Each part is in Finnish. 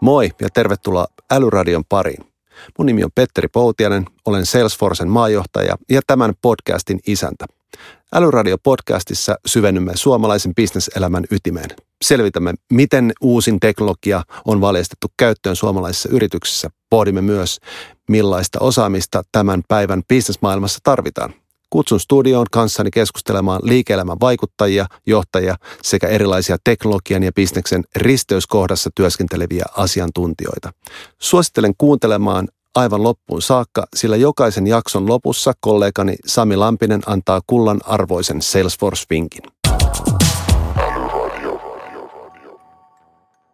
Moi ja tervetuloa Älyradion pariin. Mun nimi on Petteri Poutianen, olen Salesforcen maajohtaja ja tämän podcastin isäntä. Älyradio-podcastissa syvennymme suomalaisen bisneselämän ytimeen. Selvitämme, miten uusin teknologia on valjastettu käyttöön suomalaisissa yrityksissä. Pohdimme myös, millaista osaamista tämän päivän bisnesmaailmassa tarvitaan. Kutsun studioon kanssani keskustelemaan liike-elämän vaikuttajia, johtajia sekä erilaisia teknologian ja bisneksen risteyskohdassa työskenteleviä asiantuntijoita. Suosittelen kuuntelemaan aivan loppuun saakka, sillä jokaisen jakson lopussa kollegani Sami Lampinen antaa kullan arvoisen Salesforce-vinkin.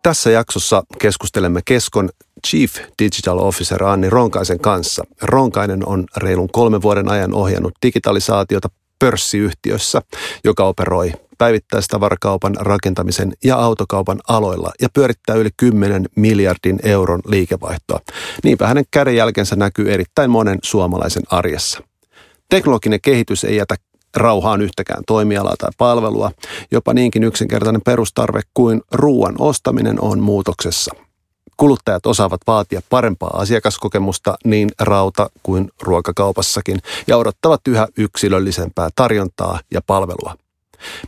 Tässä jaksossa keskustelemme Keskon Chief Digital Officer Anni Ronkaisen kanssa. Ronkainen on reilun kolmen vuoden ajan ohjannut digitalisaatiota pörssiyhtiössä, joka operoi päivittäistavarakaupan rakentamisen ja autokaupan aloilla ja pyörittää yli 10 miljardin euron liikevaihtoa. Niinpä hänen kädenjälkensä näkyy erittäin monen suomalaisen arjessa. Teknologinen kehitys ei jätä rauhaan yhtäkään toimialaa tai palvelua. Jopa niinkin yksinkertainen perustarve kuin ruoan ostaminen on muutoksessa. Kuluttajat osaavat vaatia parempaa asiakaskokemusta niin rauta kuin ruokakaupassakin ja odottavat yhä yksilöllisempää tarjontaa ja palvelua.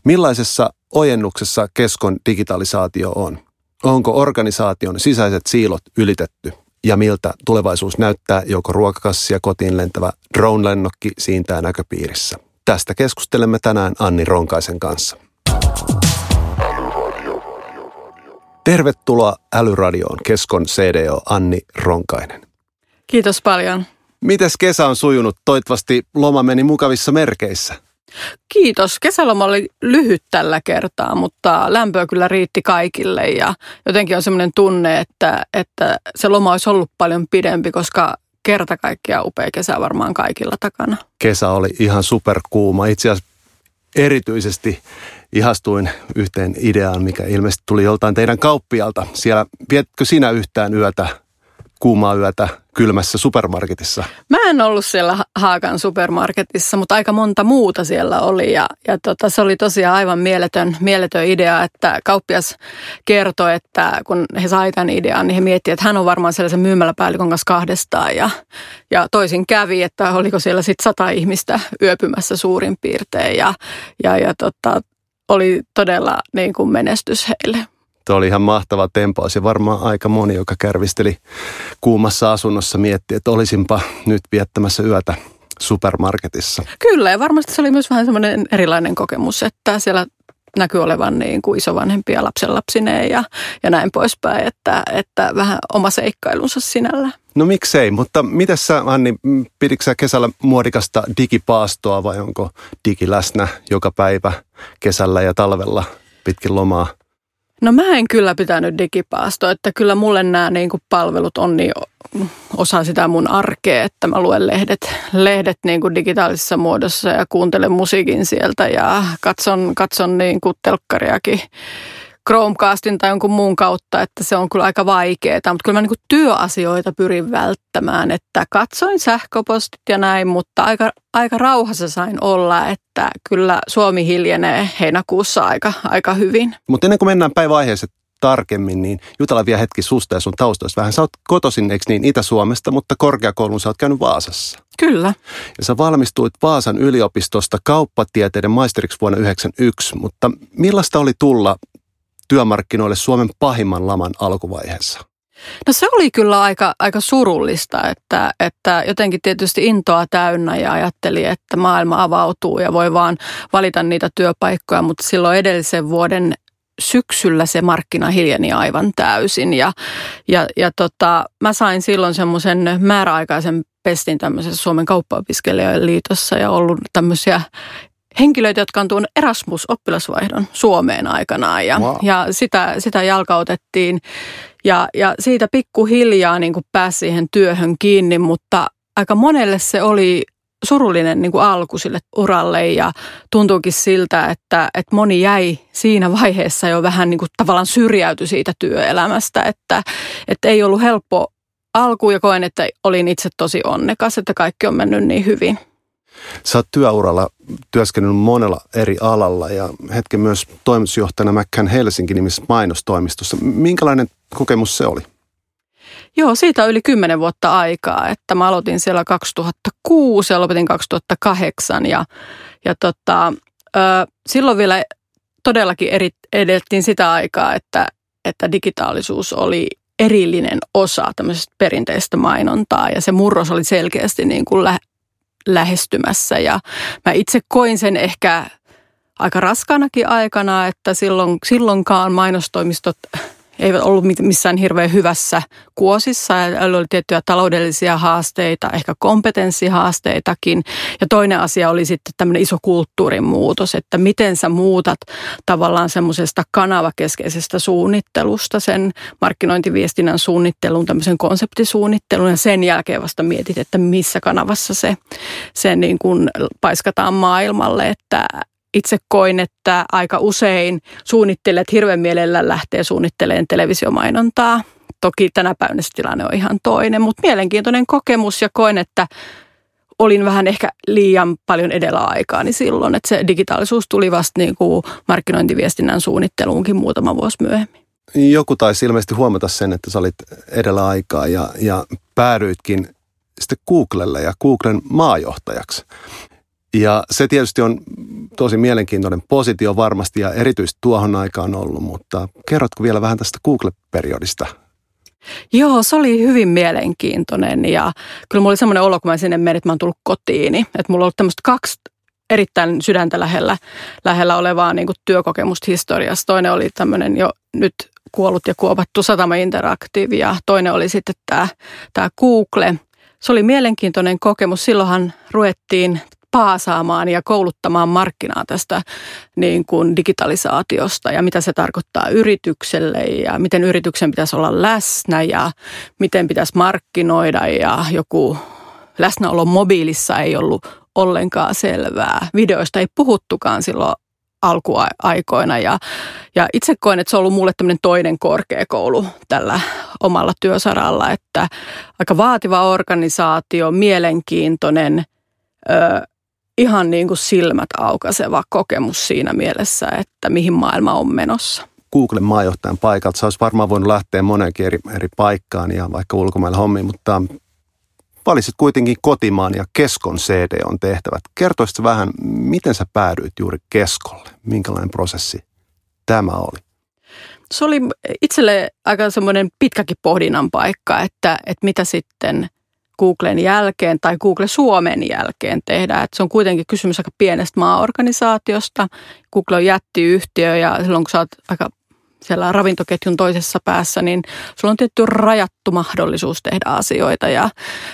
Millaisessa ojennuksessa keskon digitalisaatio on? Onko organisaation sisäiset siilot ylitetty? Ja miltä tulevaisuus näyttää, joko ruokakassia kotiin lentävä drone-lennokki siintää näköpiirissä? Tästä keskustelemme tänään Anni Ronkaisen kanssa. Tervetuloa Älyradioon Keskon CDO Anni Ronkainen. Kiitos paljon. Mites kesä on sujunut? Toivottavasti loma meni mukavissa merkeissä. Kiitos. Kesäloma oli lyhyt tällä kertaa, mutta lämpöä kyllä riitti kaikille ja jotenkin on semmoinen tunne, että, että se loma olisi ollut paljon pidempi, koska kerta kaikkiaan upea kesä varmaan kaikilla takana. Kesä oli ihan superkuuma. Itse asiassa erityisesti ihastuin yhteen ideaan, mikä ilmeisesti tuli joltain teidän kauppialta. Siellä vietkö sinä yhtään yötä kuumaa yötä kylmässä supermarketissa? Mä en ollut siellä Haakan supermarketissa, mutta aika monta muuta siellä oli. Ja, ja tota, se oli tosiaan aivan mieletön, mieletön idea, että kauppias kertoi, että kun he sai tämän idean, niin he miettivät, että hän on varmaan sellaisen myymäläpäällikön kanssa kahdestaan. Ja, ja toisin kävi, että oliko siellä sitten sata ihmistä yöpymässä suurin piirtein. Ja, ja, ja tota, oli todella niin kuin menestys heille. Tuo oli ihan mahtava tempaus ja varmaan aika moni, joka kärvisteli kuumassa asunnossa, mietti, että olisinpa nyt viettämässä yötä supermarketissa. Kyllä ja varmasti se oli myös vähän semmoinen erilainen kokemus, että siellä näkyy olevan niin kuin isovanhempia lapsenlapsineen ja, ja näin poispäin, että, että vähän oma seikkailunsa sinällä. No miksei, mutta mitä sä Anni, pidikö sä kesällä muodikasta digipaastoa vai onko digi läsnä joka päivä kesällä ja talvella pitkin lomaa? No mä en kyllä pitänyt digipaastoa, että kyllä mulle nämä niin kuin palvelut on niin osa sitä mun arkea, että mä luen lehdet, lehdet niin kuin digitaalisessa muodossa ja kuuntelen musiikin sieltä ja katson, katson niin kuin telkkariakin Chromecastin tai jonkun muun kautta, että se on kyllä aika vaikeaa. Mutta kyllä mä niin työasioita pyrin välttämään, että katsoin sähköpostit ja näin, mutta aika, aika rauhassa sain olla, että kyllä Suomi hiljenee heinäkuussa aika, aika hyvin. Mutta ennen kuin mennään päiväaiheeseen tarkemmin, niin jutellaan vielä hetki susta ja sun taustoista vähän. Sä oot kotoisin, eikö niin, Itä-Suomesta, mutta korkeakoulun sä oot käynyt Vaasassa. Kyllä. Ja sä valmistuit Vaasan yliopistosta kauppatieteiden maisteriksi vuonna 1991, mutta millaista oli tulla työmarkkinoille Suomen pahimman laman alkuvaiheessa? No se oli kyllä aika, aika surullista, että, että jotenkin tietysti intoa täynnä ja ajatteli, että maailma avautuu ja voi vaan valita niitä työpaikkoja, mutta silloin edellisen vuoden syksyllä se markkina hiljeni aivan täysin ja, ja, ja tota, mä sain silloin semmoisen määräaikaisen pestin tämmöisessä Suomen kauppaopiskelijoiden liitossa ja ollut tämmöisiä henkilöitä, jotka on tuonut Erasmus-oppilasvaihdon Suomeen aikanaan ja, wow. ja sitä, sitä jalkautettiin ja, ja siitä pikkuhiljaa niin kuin pääsi siihen työhön kiinni, mutta aika monelle se oli surullinen niin kuin alku sille uralle ja tuntuukin siltä, että, että moni jäi siinä vaiheessa jo vähän niin kuin tavallaan syrjäytyi siitä työelämästä, että, että ei ollut helppo alku ja koen, että olin itse tosi onnekas, että kaikki on mennyt niin hyvin. Sä oot työuralla työskennellyt monella eri alalla ja hetken myös toimitusjohtajana McCann Helsinki nimisessä mainostoimistossa. Minkälainen kokemus se oli? Joo, siitä yli kymmenen vuotta aikaa, että mä aloitin siellä 2006 ja lopetin 2008 ja, ja tota, ö, silloin vielä todellakin eri, edettiin sitä aikaa, että, että digitaalisuus oli erillinen osa tämmöisestä perinteistä mainontaa ja se murros oli selkeästi niin kuin lähestymässä. Ja mä itse koin sen ehkä aika raskaanakin aikana, että silloin, silloinkaan mainostoimistot eivät ollut missään hirveän hyvässä kuosissa ja oli tiettyjä taloudellisia haasteita, ehkä kompetenssihaasteitakin. Ja toinen asia oli sitten tämmöinen iso kulttuurin muutos, että miten sä muutat tavallaan semmoisesta kanavakeskeisestä suunnittelusta sen markkinointiviestinnän suunnittelun, tämmöisen konseptisuunnittelun ja sen jälkeen vasta mietit, että missä kanavassa se, se niin kuin paiskataan maailmalle, että itse koin, että aika usein suunnittelijat hirveän mielellä lähtee suunnittelemaan televisiomainontaa. Toki tänä päivänä se tilanne on ihan toinen, mutta mielenkiintoinen kokemus ja koin, että olin vähän ehkä liian paljon edellä aikaani silloin, että se digitaalisuus tuli vasta niin kuin markkinointiviestinnän suunnitteluunkin muutama vuosi myöhemmin. Joku taisi ilmeisesti huomata sen, että sä olit edellä aikaa ja, ja päädyitkin sitten Googlelle ja Googlen maajohtajaksi. Ja se tietysti on tosi mielenkiintoinen positio varmasti ja erityisesti tuohon aikaan ollut, mutta kerrotko vielä vähän tästä Google-periodista? Joo, se oli hyvin mielenkiintoinen ja kyllä mulla oli semmoinen olo, kun mä sinne menin, että mä oon tullut kotiini. Että mulla on ollut tämmöistä kaksi erittäin sydäntä lähellä, lähellä olevaa niin työkokemusta historiassa. Toinen oli tämmöinen jo nyt kuollut ja kuopattu Satama Interactive ja toinen oli sitten tämä, tämä Google. Se oli mielenkiintoinen kokemus. Silloinhan ruvettiin paasaamaan ja kouluttamaan markkinaa tästä niin kuin digitalisaatiosta ja mitä se tarkoittaa yritykselle ja miten yrityksen pitäisi olla läsnä ja miten pitäisi markkinoida ja joku läsnäolo mobiilissa ei ollut ollenkaan selvää. Videoista ei puhuttukaan silloin alkuaikoina ja, ja itse koen, että se on ollut mulle tämmöinen toinen korkeakoulu tällä omalla työsaralla, että aika vaativa organisaatio, mielenkiintoinen, ihan niin kuin silmät aukaiseva kokemus siinä mielessä, että mihin maailma on menossa. Googlen maajohtajan paikalta. Sä olisi varmaan voinut lähteä moneenkin eri, eri paikkaan ja vaikka ulkomailla hommiin, mutta valitsit kuitenkin kotimaan ja Keskon CD on tehtävät. Kertoisitko vähän, miten sä päädyit juuri Keskolle? Minkälainen prosessi tämä oli? Se oli itselle aika semmoinen pitkäkin pohdinnan paikka, että, että mitä sitten – Googlen jälkeen tai Google Suomen jälkeen tehdään. Että se on kuitenkin kysymys aika pienestä maaorganisaatiosta. Google on jättiyhtiö ja silloin kun sä oot aika siellä ravintoketjun toisessa päässä, niin sulla on tietty rajattu mahdollisuus tehdä asioita. Ja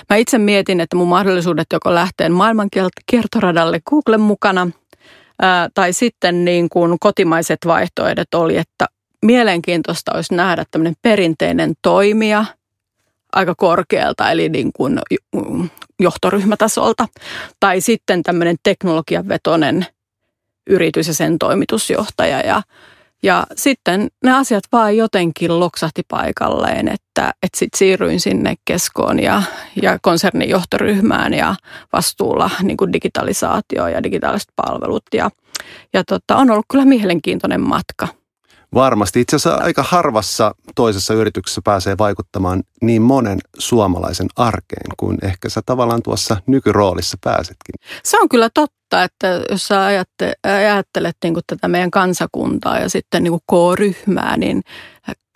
mä itse mietin, että mun mahdollisuudet joko lähteen maailman kiertoradalle Googlen mukana ää, tai sitten niin kuin kotimaiset vaihtoehdot oli, että mielenkiintoista olisi nähdä tämmöinen perinteinen toimija – aika korkealta, eli niin kuin johtoryhmätasolta. Tai sitten tämmöinen teknologiavetoinen yritys ja sen toimitusjohtaja. Ja, ja sitten ne asiat vaan jotenkin loksahti paikalleen, että, että sitten siirryin sinne keskoon ja, ja konsernin johtoryhmään ja vastuulla niin kuin digitalisaatio ja digitaaliset palvelut. Ja, ja tota, on ollut kyllä mielenkiintoinen matka. Varmasti. Itse asiassa aika harvassa toisessa yrityksessä pääsee vaikuttamaan niin monen suomalaisen arkeen kuin ehkä sä tavallaan tuossa nykyroolissa pääsetkin. Se on kyllä totta, että jos sä ajattelet, ajattelet niin kuin tätä meidän kansakuntaa ja sitten niin kuin K-ryhmää, niin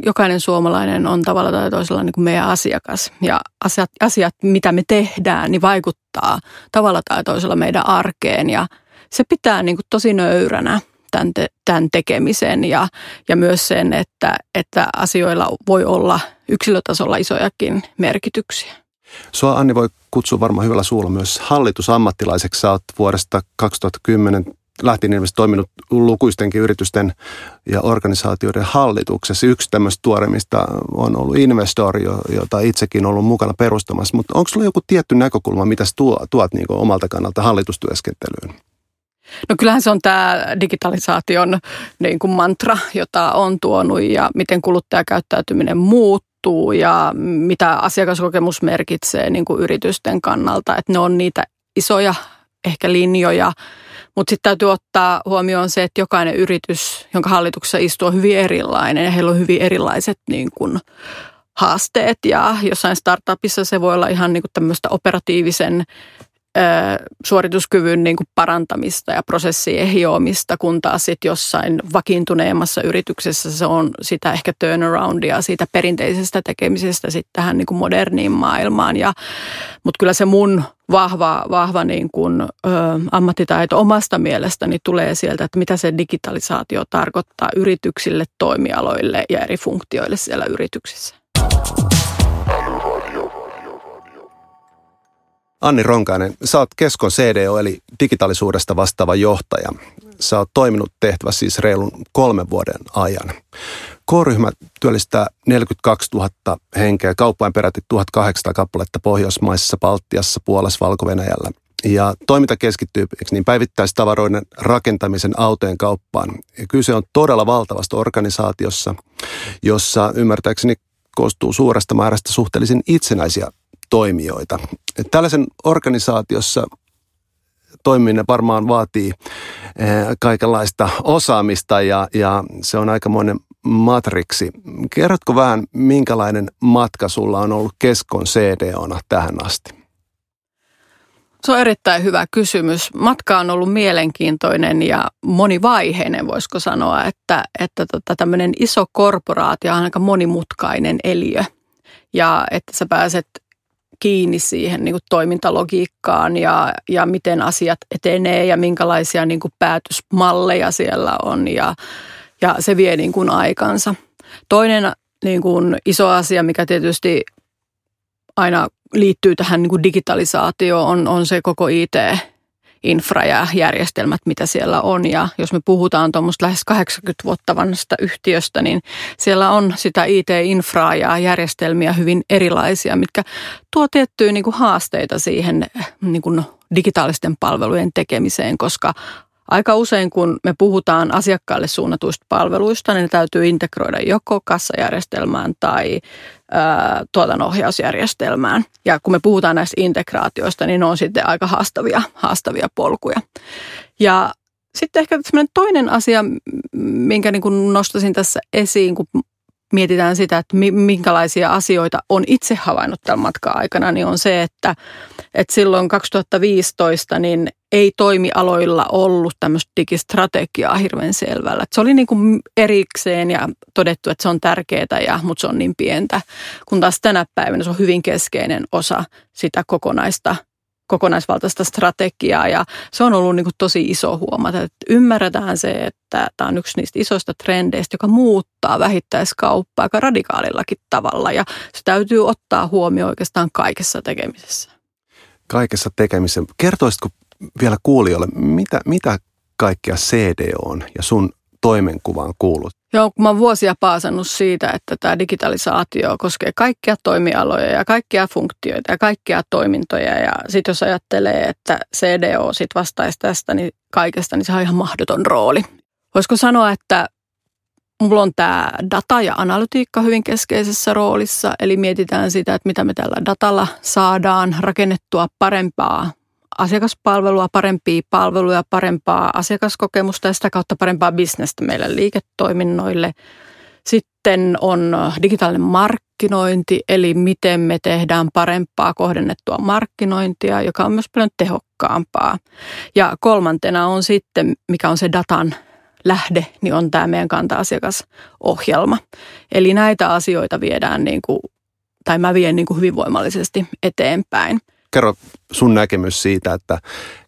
jokainen suomalainen on tavalla tai toisella niin kuin meidän asiakas. Ja asiat, asiat, mitä me tehdään, niin vaikuttaa tavalla tai toisella meidän arkeen ja se pitää niin kuin tosi nöyränä tämän, te, tämän tekemisen ja, ja myös sen, että, että asioilla voi olla yksilötasolla isojakin merkityksiä. Sua Anni voi kutsua varmaan hyvällä suulla myös hallitusammattilaiseksi. Sä oot vuodesta 2010 lähtien ilmeisesti toiminut lukuistenkin yritysten ja organisaatioiden hallituksessa. Yksi tämmöistä tuoremmista on ollut Investor, jota itsekin ollut mukana perustamassa. Mutta onko sulla joku tietty näkökulma, mitä tuot, tuot niin omalta kannalta hallitustyöskentelyyn? No kyllähän se on tämä digitalisaation niin kuin mantra, jota on tuonut ja miten kuluttajakäyttäytyminen muuttuu ja mitä asiakaskokemus merkitsee niin kuin yritysten kannalta. Että ne on niitä isoja ehkä linjoja, mutta sitten täytyy ottaa huomioon se, että jokainen yritys, jonka hallituksessa istuu, on hyvin erilainen ja heillä on hyvin erilaiset niin kuin, haasteet ja jossain startupissa se voi olla ihan niin kuin tämmöistä operatiivisen suorituskyvyn niin kuin parantamista ja prosessien hioamista, kun taas sitten jossain vakiintuneemmassa yrityksessä se on sitä ehkä turnaroundia siitä perinteisestä tekemisestä sitten tähän niin kuin moderniin maailmaan. Ja, mutta kyllä se mun vahva, vahva niin kuin, ö, ammattitaito omasta mielestäni tulee sieltä, että mitä se digitalisaatio tarkoittaa yrityksille, toimialoille ja eri funktioille siellä yrityksissä. Anni Ronkainen, sä oot Keskon CDO eli digitaalisuudesta vastaava johtaja. Sä oot toiminut tehtävä siis reilun kolmen vuoden ajan. K-ryhmä työllistää 42 000 henkeä, kauppain peräti 1800 kappaletta Pohjoismaissa, Baltiassa, Puolassa, valko. Ja toiminta keskittyy niin päivittäistavaroiden rakentamisen autojen kauppaan. Ja kyse on todella valtavasta organisaatiossa, jossa ymmärtääkseni koostuu suuresta määrästä suhteellisen itsenäisiä toimijoita. Tällaisen organisaatiossa toimiminen varmaan vaatii eh, kaikenlaista osaamista ja, ja se on aikamoinen matriksi. Kerrotko vähän, minkälainen matka sulla on ollut Keskon CDOna tähän asti? Se on erittäin hyvä kysymys. Matka on ollut mielenkiintoinen ja monivaiheinen, voisiko sanoa, että, että tota, tämmöinen iso korporaatio on aika monimutkainen eliö. Ja että sä pääset kiinni siihen niin kuin toimintalogiikkaan ja, ja miten asiat etenee ja minkälaisia niin kuin päätösmalleja siellä on ja, ja se vie niin kuin aikansa. Toinen niin kuin iso asia, mikä tietysti aina liittyy tähän niin kuin digitalisaatioon, on, on se koko IT, infra ja järjestelmät, mitä siellä on. Ja jos me puhutaan tuommoista lähes 80 vuotta vanhasta yhtiöstä, niin siellä on sitä IT-infraa ja järjestelmiä hyvin erilaisia, mitkä tuo tiettyjä niin kuin haasteita siihen niin kuin digitaalisten palvelujen tekemiseen, koska Aika usein, kun me puhutaan asiakkaille suunnatuista palveluista, niin ne täytyy integroida joko kassajärjestelmään tai tuotannohjausjärjestelmään. Ja kun me puhutaan näistä integraatioista, niin ne on sitten aika haastavia, haastavia polkuja. Ja sitten ehkä toinen asia, minkä niin kuin nostasin tässä esiin, kun mietitään sitä, että minkälaisia asioita on itse havainnut tämän matkan aikana, niin on se, että, että silloin 2015 niin ei toimialoilla ollut tämmöistä digistrategiaa hirveän selvällä. Että se oli niin kuin erikseen ja todettu, että se on tärkeää, ja, mutta se on niin pientä. Kun taas tänä päivänä se on hyvin keskeinen osa sitä kokonaista kokonaisvaltaista strategiaa ja se on ollut niin kuin tosi iso huomata, että ymmärretään se, että tämä on yksi niistä isoista trendeistä, joka muuttaa vähittäiskauppaa aika radikaalillakin tavalla ja se täytyy ottaa huomioon oikeastaan kaikessa tekemisessä. Kaikessa tekemisessä. Kertoisitko vielä kuulijoille, mitä, mitä kaikkea CD on ja sun toimenkuvaan kuulut? Joo, kun mä oon vuosia paasannut siitä, että tämä digitalisaatio koskee kaikkia toimialoja ja kaikkia funktioita ja kaikkia toimintoja. Ja sitten jos ajattelee, että CDO sit vastaisi tästä niin kaikesta, niin se on ihan mahdoton rooli. Voisiko sanoa, että mulla on tämä data ja analytiikka hyvin keskeisessä roolissa. Eli mietitään sitä, että mitä me tällä datalla saadaan rakennettua parempaa asiakaspalvelua, parempia palveluja, parempaa asiakaskokemusta ja sitä kautta parempaa bisnestä meille liiketoiminnoille. Sitten on digitaalinen markkinointi, eli miten me tehdään parempaa kohdennettua markkinointia, joka on myös paljon tehokkaampaa. Ja kolmantena on sitten, mikä on se datan lähde, niin on tämä meidän kanta-asiakasohjelma. Eli näitä asioita viedään niin kuin, tai mä vien niin kuin hyvin voimallisesti eteenpäin kerro sun näkemys siitä, että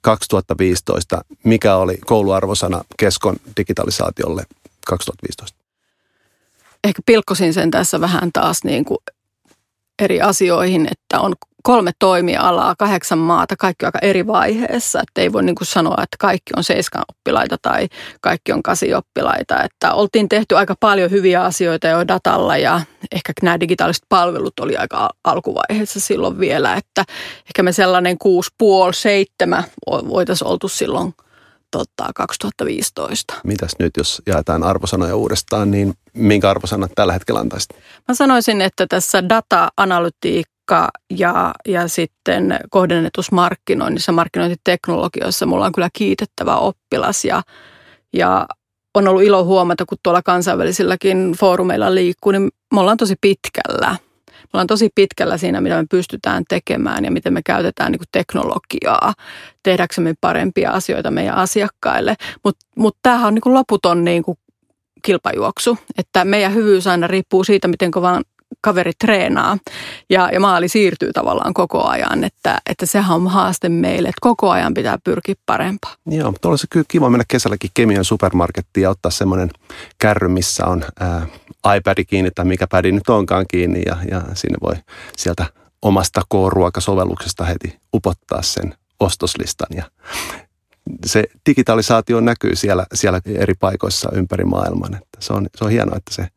2015, mikä oli kouluarvosana Keskon digitalisaatiolle 2015? Ehkä pilkkosin sen tässä vähän taas niin kuin eri asioihin, että on kolme toimialaa, kahdeksan maata, kaikki aika eri vaiheessa. Että ei voi niin kuin sanoa, että kaikki on seiskan oppilaita tai kaikki on oppilaita. Että oltiin tehty aika paljon hyviä asioita jo datalla ja ehkä nämä digitaaliset palvelut oli aika alkuvaiheessa silloin vielä. Että ehkä me sellainen kuusi, puoli, seitsemän voitaisiin oltu silloin tota, 2015. Mitäs nyt, jos jaetaan arvosanoja uudestaan, niin minkä arvosanat tällä hetkellä antaisit? Mä sanoisin, että tässä data-analytiikka ja, ja sitten kohdennetusmarkkinoinnissa, markkinointiteknologioissa mulla on kyllä kiitettävä oppilas ja, ja on ollut ilo huomata, kun tuolla kansainvälisilläkin foorumeilla liikkuu, niin me ollaan tosi pitkällä me ollaan tosi pitkällä siinä, mitä me pystytään tekemään ja miten me käytetään niin teknologiaa tehdäksemme parempia asioita meidän asiakkaille. Mutta mut tämähän on niin loputon niin kuin kilpajuoksu, että meidän hyvyys aina riippuu siitä, miten kovaan kaveri treenaa ja, ja maali siirtyy tavallaan koko ajan, että, että sehän on haaste meille, että koko ajan pitää pyrkiä parempaan. Joo, mutta olisi kyllä kiva mennä kesälläkin Kemian supermarkettiin ja ottaa semmoinen kärry, missä on ää, iPad kiinni tai mikä pädi nyt onkaan kiinni ja, ja sinne voi sieltä omasta K-ruokasovelluksesta heti upottaa sen ostoslistan ja se digitalisaatio näkyy siellä, siellä eri paikoissa ympäri maailman. Että se, on, se on hienoa, että se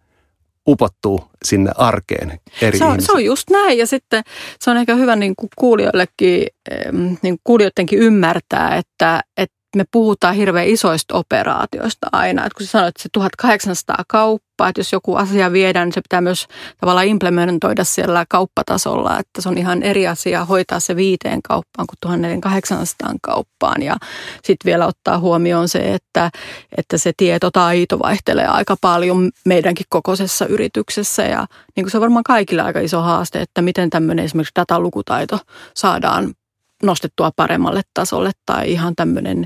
upottuu sinne arkeen eri se on, se on just näin. Ja sitten se on ehkä hyvä niin kuin kuulijoillekin, niin kuin kuulijoidenkin ymmärtää, että, että me puhutaan hirveän isoista operaatioista aina. Että kun sä sanoit, että se 1800 kauppaa, että jos joku asia viedään, niin se pitää myös tavallaan implementoida siellä kauppatasolla. Että se on ihan eri asia hoitaa se viiteen kauppaan kuin 1800 kauppaan. Ja sitten vielä ottaa huomioon se, että, että se tietotaito vaihtelee aika paljon meidänkin kokoisessa yrityksessä. Ja niin kuin se on varmaan kaikille aika iso haaste, että miten tämmöinen esimerkiksi datalukutaito saadaan nostettua paremmalle tasolle tai ihan tämmöinen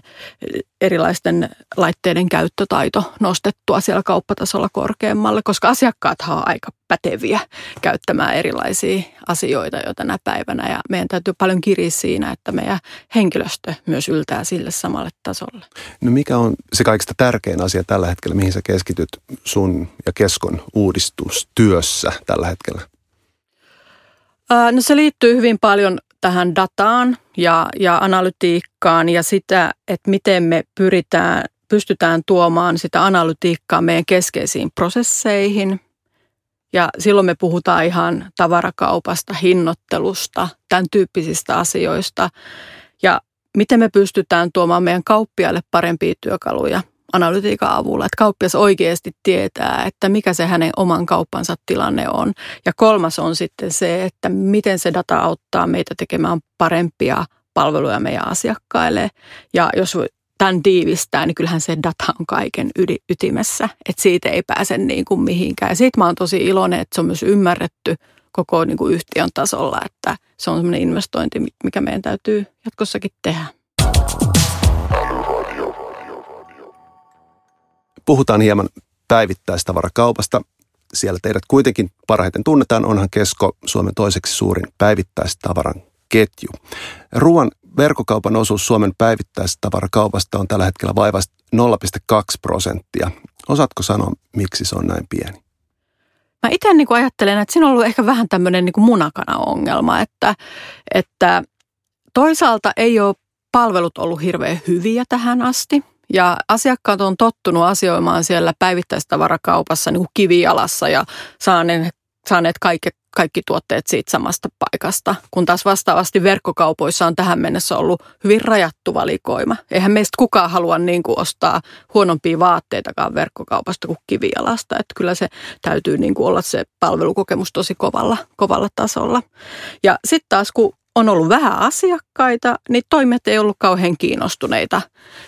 erilaisten laitteiden käyttötaito nostettua siellä kauppatasolla korkeammalle, koska asiakkaat on aika päteviä käyttämään erilaisia asioita jo tänä päivänä ja meidän täytyy paljon kiriä siinä, että meidän henkilöstö myös yltää sille samalle tasolle. No mikä on se kaikista tärkein asia tällä hetkellä, mihin sä keskityt sun ja Keskon uudistustyössä tällä hetkellä? No se liittyy hyvin paljon tähän dataan ja, ja analytiikkaan ja sitä, että miten me pyritään, pystytään tuomaan sitä analytiikkaa meidän keskeisiin prosesseihin. Ja silloin me puhutaan ihan tavarakaupasta, hinnoittelusta, tämän tyyppisistä asioista. Ja miten me pystytään tuomaan meidän kauppiaille parempia työkaluja analytiikan avulla, että kauppias oikeasti tietää, että mikä se hänen oman kauppansa tilanne on. Ja kolmas on sitten se, että miten se data auttaa meitä tekemään parempia palveluja meidän asiakkaille. Ja jos tämän tiivistää, niin kyllähän se data on kaiken ytimessä, että siitä ei pääse niin kuin mihinkään. Ja siitä mä oon tosi iloinen, että se on myös ymmärretty koko niin kuin yhtiön tasolla, että se on semmoinen investointi, mikä meidän täytyy jatkossakin tehdä. Puhutaan hieman päivittäistavarakaupasta. Siellä teidät kuitenkin parhaiten tunnetaan, onhan Kesko Suomen toiseksi suurin päivittäistavaran ketju. Ruoan verkkokaupan osuus Suomen päivittäistavarakaupasta on tällä hetkellä vaivasta 0,2 prosenttia. Osaatko sanoa, miksi se on näin pieni? Mä itse niin ajattelen, että siinä on ollut ehkä vähän tämmöinen niin munakana-ongelma, että, että toisaalta ei ole palvelut ollut hirveän hyviä tähän asti. Ja asiakkaat on tottunut asioimaan siellä päivittäistavarakaupassa niin kuin kivijalassa ja saaneet, saaneet kaikki, kaikki tuotteet siitä samasta paikasta. Kun taas vastaavasti verkkokaupoissa on tähän mennessä ollut hyvin rajattu valikoima. Eihän meistä kukaan halua niin kuin ostaa huonompia vaatteitakaan verkkokaupasta kuin kivijalasta. Että kyllä se täytyy niin kuin olla se palvelukokemus tosi kovalla, kovalla tasolla. Ja sitten taas kun on ollut vähän asiakkaita, niin toimet ei ollut kauhean kiinnostuneita,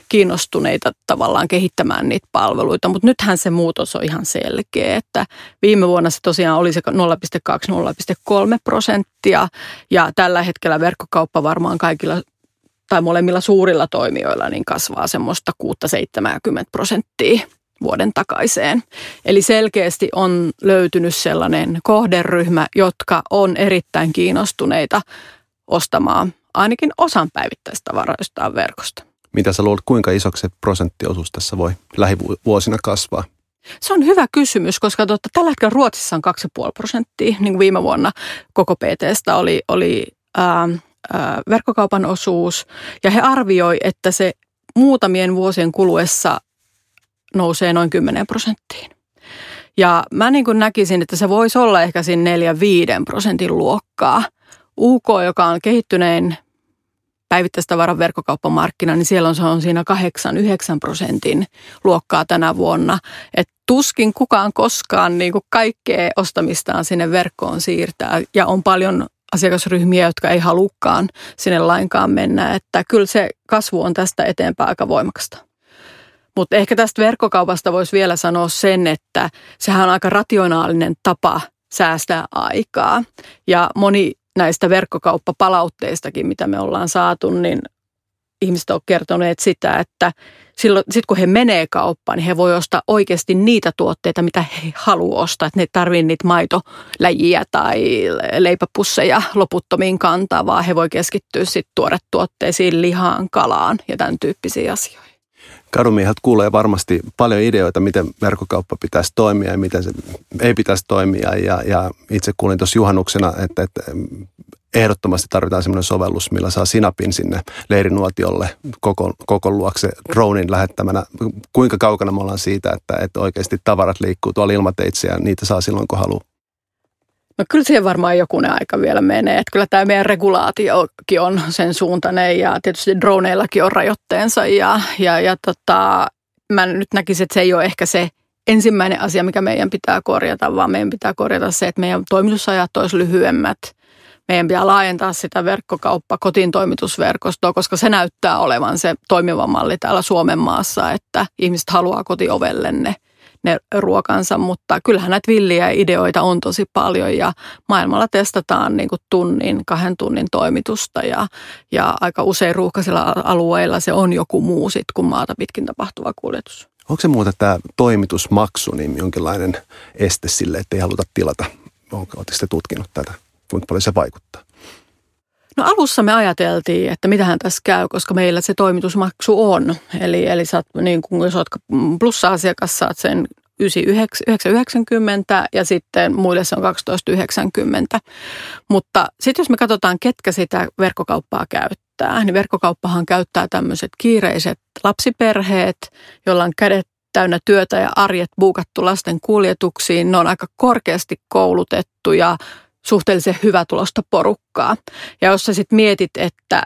kiinnostuneita tavallaan kehittämään niitä palveluita. Mutta nythän se muutos on ihan selkeä, että viime vuonna se tosiaan oli se 0,2-0,3 prosenttia ja tällä hetkellä verkkokauppa varmaan kaikilla tai molemmilla suurilla toimijoilla niin kasvaa semmoista 6-70 prosenttia vuoden takaiseen. Eli selkeästi on löytynyt sellainen kohderyhmä, jotka on erittäin kiinnostuneita ostamaan ainakin osan päivittäistavaroistaan verkosta. Mitä sä luulet, kuinka isoksi se prosenttiosuus tässä voi lähivuosina kasvaa? Se on hyvä kysymys, koska totta, tällä hetkellä Ruotsissa on 2,5 prosenttia, niin kuin viime vuonna koko PTstä oli, oli ää, ää, verkkokaupan osuus ja he arvioi, että se muutamien vuosien kuluessa nousee noin 10 prosenttiin. Ja mä niin kuin näkisin, että se voisi olla ehkä siinä 4-5 prosentin luokkaa. UK, joka on kehittynein päivittäistavaran verkkokauppamarkkina, niin siellä on, se on siinä 8-9 prosentin luokkaa tänä vuonna. Et tuskin kukaan koskaan niin kuin kaikkea ostamistaan sinne verkkoon siirtää ja on paljon asiakasryhmiä, jotka ei halukkaan sinne lainkaan mennä. Että kyllä se kasvu on tästä eteenpäin aika voimakasta. Mutta ehkä tästä verkkokaupasta voisi vielä sanoa sen, että sehän on aika rationaalinen tapa säästää aikaa. Ja moni näistä verkkokauppapalautteistakin, mitä me ollaan saatu, niin ihmiset on kertoneet sitä, että silloin, sit kun he menee kauppaan, niin he voi ostaa oikeasti niitä tuotteita, mitä he haluavat ostaa. Että ne tarvii niitä maitoläjiä tai leipäpusseja loputtomiin kantaa, vaan he voi keskittyä sitten tuoretuotteisiin, lihaan, kalaan ja tämän tyyppisiin asioihin. Kadumiehet kuulee varmasti paljon ideoita, miten verkkokauppa pitäisi toimia ja miten se ei pitäisi toimia. Ja, ja itse kuulin tuossa juhannuksena, että, että ehdottomasti tarvitaan sellainen sovellus, millä saa sinapin sinne leirinuotiolle koko, koko luokse dronein lähettämänä. Kuinka kaukana me ollaan siitä, että, että oikeasti tavarat liikkuu tuolla ilmateitse ja niitä saa silloin, kun haluaa? No kyllä siihen varmaan jokunen aika vielä menee. Että kyllä tämä meidän regulaatiokin on sen suuntainen ja tietysti droneillakin on rajoitteensa. Ja, ja, ja tota, mä nyt näkisin, että se ei ole ehkä se ensimmäinen asia, mikä meidän pitää korjata, vaan meidän pitää korjata se, että meidän toimitusajat olisi lyhyemmät. Meidän pitää laajentaa sitä verkkokauppa kotiin toimitusverkostoa, koska se näyttää olevan se toimiva malli täällä Suomen maassa, että ihmiset haluaa kotiovelle ne ruokansa, mutta kyllähän näitä villiä ideoita on tosi paljon ja maailmalla testataan niin kuin tunnin, kahden tunnin toimitusta ja, ja aika usein ruuhkaisilla alueilla se on joku muu sit kuin maata pitkin tapahtuva kuljetus. Onko se muuta tämä toimitusmaksu niin jonkinlainen este sille, että ei haluta tilata? Oletteko te tutkinut tätä? Kuinka paljon se vaikuttaa? No alussa me ajateltiin, että mitähän tässä käy, koska meillä se toimitusmaksu on. Eli, eli saat, niin kun, jos olet plussa-asiakas, saat sen 9,90 ja sitten muille se on 12,90. Mutta sitten jos me katsotaan, ketkä sitä verkkokauppaa käyttää, niin verkkokauppahan käyttää tämmöiset kiireiset lapsiperheet, joilla on kädet täynnä työtä ja arjet buukattu lasten kuljetuksiin. Ne on aika korkeasti koulutettuja suhteellisen tulosta porukkaa. Ja jos sä sitten mietit, että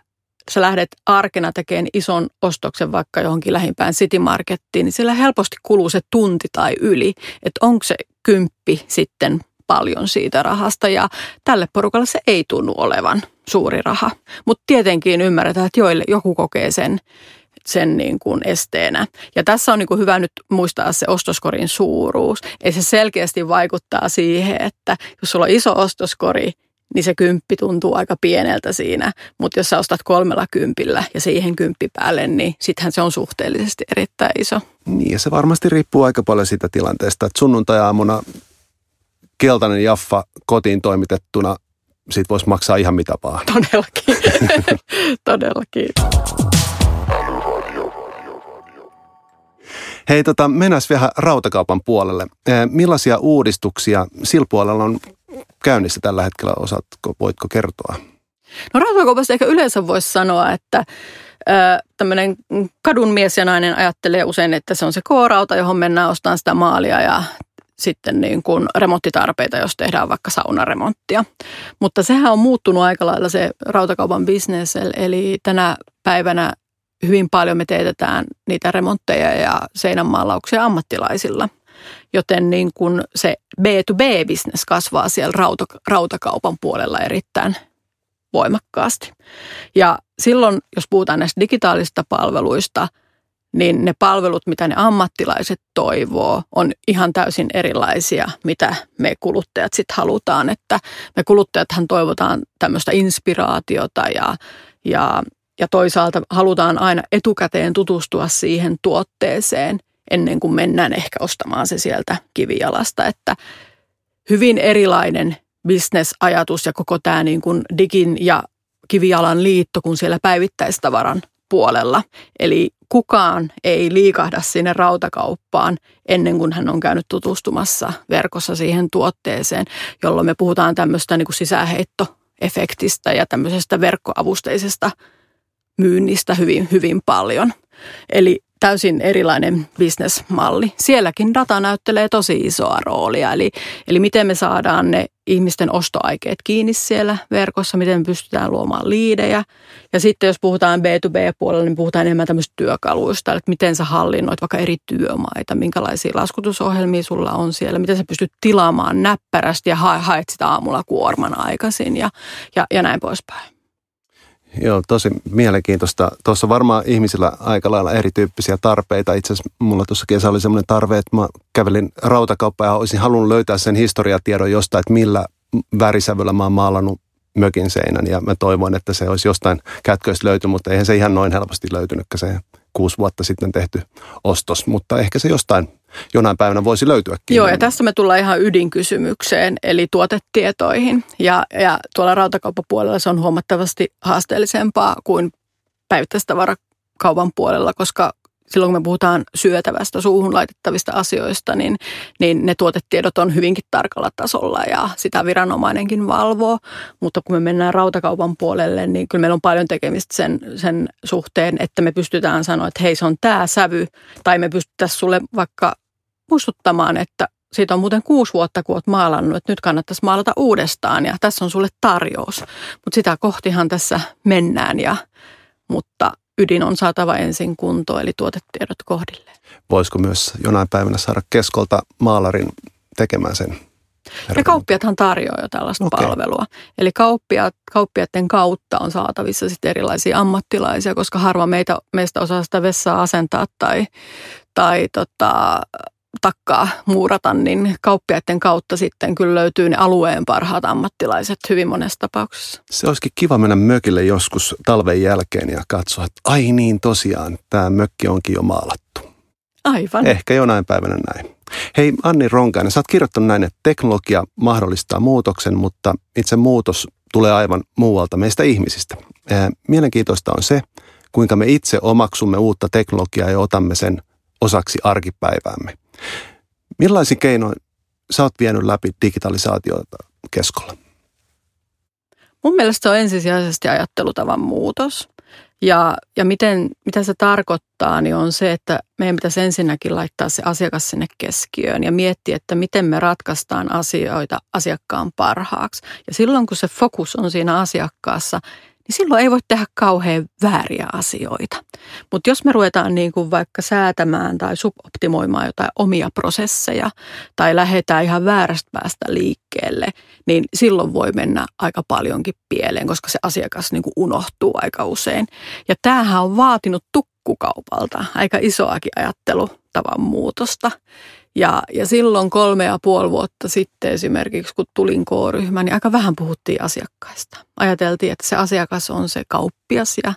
sä lähdet arkena tekemään ison ostoksen vaikka johonkin lähimpään City Markettiin, niin sillä helposti kuluu se tunti tai yli. Että onko se kymppi sitten paljon siitä rahasta ja tälle porukalle se ei tunnu olevan suuri raha. Mutta tietenkin ymmärretään, että joille joku kokee sen sen niin kuin esteenä. Ja tässä on niin kuin hyvä nyt muistaa se ostoskorin suuruus. Ei se selkeästi vaikuttaa siihen, että jos sulla on iso ostoskori, niin se kymppi tuntuu aika pieneltä siinä. Mutta jos sä ostat kolmella kympillä ja siihen kymppi päälle, niin sittenhän se on suhteellisesti erittäin iso. Niin ja se varmasti riippuu aika paljon siitä tilanteesta, että sunnuntai-aamuna keltainen jaffa kotiin toimitettuna, siitä voisi maksaa ihan mitä vaan. Todellakin, todellakin. Hei, tota, mennään vielä rautakaupan puolelle. Millaisia uudistuksia sillä puolella on käynnissä tällä hetkellä, osaatko, voitko kertoa? No rautakaupasta ehkä yleensä voisi sanoa, että tämmöinen kadun mies ja nainen ajattelee usein, että se on se K-rauta, johon mennään ostamaan sitä maalia ja sitten niin kuin remonttitarpeita, jos tehdään vaikka saunaremonttia. Mutta sehän on muuttunut aika lailla se rautakaupan bisnes, eli tänä päivänä hyvin paljon me teetetään niitä remontteja ja seinänmaalauksia ammattilaisilla. Joten niin kuin se B2B-bisnes kasvaa siellä rauta, rautakaupan puolella erittäin voimakkaasti. Ja silloin, jos puhutaan näistä digitaalisista palveluista, niin ne palvelut, mitä ne ammattilaiset toivoo, on ihan täysin erilaisia, mitä me kuluttajat sitten halutaan. Että me kuluttajathan toivotaan tämmöistä inspiraatiota ja, ja ja toisaalta halutaan aina etukäteen tutustua siihen tuotteeseen ennen kuin mennään ehkä ostamaan se sieltä kivijalasta. Että hyvin erilainen bisnesajatus ja koko tämä niin kuin digin ja kivijalan liitto kuin siellä päivittäistavaran puolella. Eli kukaan ei liikahda sinne rautakauppaan ennen kuin hän on käynyt tutustumassa verkossa siihen tuotteeseen, jolloin me puhutaan tämmöistä niin kuin sisäheitto efektistä ja tämmöisestä verkkoavusteisesta myynnistä hyvin, hyvin paljon. Eli täysin erilainen bisnesmalli. Sielläkin data näyttelee tosi isoa roolia, eli, eli miten me saadaan ne ihmisten ostoaikeet kiinni siellä verkossa, miten me pystytään luomaan liidejä. Ja sitten jos puhutaan B2B-puolella, niin puhutaan enemmän tämmöistä työkaluista, että miten sä hallinnoit vaikka eri työmaita, minkälaisia laskutusohjelmia sulla on siellä, miten sä pystyt tilaamaan näppärästi ja haet sitä aamulla kuorman aikaisin ja, ja, ja näin poispäin. Joo, tosi mielenkiintoista. Tuossa varmaan ihmisillä aika lailla erityyppisiä tarpeita. Itse asiassa mulla tuossa kesä oli semmoinen tarve, että mä kävelin rautakauppaan ja olisin halunnut löytää sen historiatiedon jostain, että millä värisävyllä mä oon maalannut mökin seinän ja mä toivoin, että se olisi jostain kätköistä löytynyt, mutta eihän se ihan noin helposti löytynyt, se kuusi vuotta sitten tehty ostos, mutta ehkä se jostain jonain päivänä voisi löytyäkin. Joo, ja tässä me tullaan ihan ydinkysymykseen, eli tuotetietoihin. Ja, ja tuolla rautakauppapuolella se on huomattavasti haasteellisempaa kuin päivittäistavarakaupan puolella, koska silloin kun me puhutaan syötävästä suuhun laitettavista asioista, niin, niin ne tuotetiedot on hyvinkin tarkalla tasolla ja sitä viranomainenkin valvoo. Mutta kun me mennään rautakaupan puolelle, niin kyllä meillä on paljon tekemistä sen, sen suhteen, että me pystytään sanoa, että hei se on tämä sävy. Tai me pystyttäisiin sulle vaikka muistuttamaan, että siitä on muuten kuusi vuotta, kun olet maalannut, että nyt kannattaisi maalata uudestaan ja tässä on sulle tarjous. Mutta sitä kohtihan tässä mennään, ja, mutta ydin on saatava ensin kuntoon, eli tuotetiedot kohdille. Voisiko myös jonain päivänä saada keskolta maalarin tekemään sen? Ja kauppiathan tarjoaa jo tällaista okay. palvelua. Eli kauppiat, kauppiaiden kautta on saatavissa sitten erilaisia ammattilaisia, koska harva meitä, meistä osaa sitä vessaa asentaa tai, tai tota, takkaa muurata, niin kauppiaiden kautta sitten kyllä löytyy ne alueen parhaat ammattilaiset hyvin monessa tapauksessa. Se olisikin kiva mennä mökille joskus talven jälkeen ja katsoa, että ai niin tosiaan, tämä mökki onkin jo maalattu. Aivan. Ehkä jonain päivänä näin. Hei Anni Ronkainen, sä oot kirjoittanut näin, että teknologia mahdollistaa muutoksen, mutta itse muutos tulee aivan muualta meistä ihmisistä. Mielenkiintoista on se, kuinka me itse omaksumme uutta teknologiaa ja otamme sen osaksi arkipäiväämme. Millaisin keinoin sä oot vienyt läpi digitalisaatiota keskolla? Mun mielestä se on ensisijaisesti ajattelutavan muutos. Ja, ja miten, mitä se tarkoittaa, niin on se, että meidän pitäisi ensinnäkin laittaa se asiakas sinne keskiöön ja miettiä, että miten me ratkaistaan asioita asiakkaan parhaaksi. Ja silloin, kun se fokus on siinä asiakkaassa, niin silloin ei voi tehdä kauhean vääriä asioita. Mutta jos me ruvetaan niin kuin vaikka säätämään tai suboptimoimaan jotain omia prosesseja tai lähdetään ihan väärästä päästä liikkeelle, niin silloin voi mennä aika paljonkin pieleen, koska se asiakas niin kuin unohtuu aika usein. Ja tämähän on vaatinut tukkukaupalta aika isoakin ajattelutavan muutosta. Ja, ja silloin kolme ja puoli vuotta sitten esimerkiksi, kun tulin K-ryhmään, niin aika vähän puhuttiin asiakkaista. Ajateltiin, että se asiakas on se kauppias ja,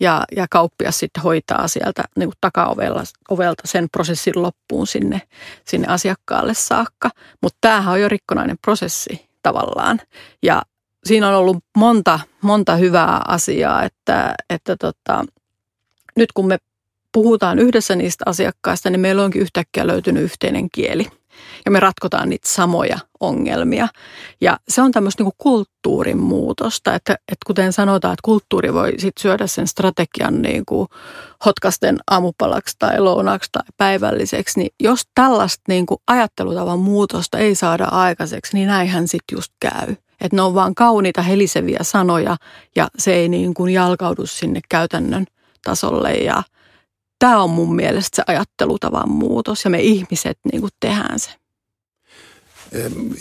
ja, ja kauppias sitten hoitaa sieltä niin takaovelta sen prosessin loppuun sinne, sinne asiakkaalle saakka. Mutta tämähän on jo rikkonainen prosessi tavallaan. Ja siinä on ollut monta, monta hyvää asiaa, että, että tota, nyt kun me puhutaan yhdessä niistä asiakkaista, niin meillä onkin yhtäkkiä löytynyt yhteinen kieli. Ja me ratkotaan niitä samoja ongelmia. Ja se on tämmöistä niin kulttuurin muutosta, että, että kuten sanotaan, että kulttuuri voi sit syödä sen strategian niin kuin hotkasten aamupalaksi tai lounaksi tai päivälliseksi, niin jos tällaista niin kuin ajattelutavan muutosta ei saada aikaiseksi, niin näinhän sitten just käy. Että ne on vaan kauniita heliseviä sanoja ja se ei niin kuin jalkaudu sinne käytännön tasolle ja – tämä on mun mielestä se ajattelutavan muutos ja me ihmiset niin kuin tehdään se.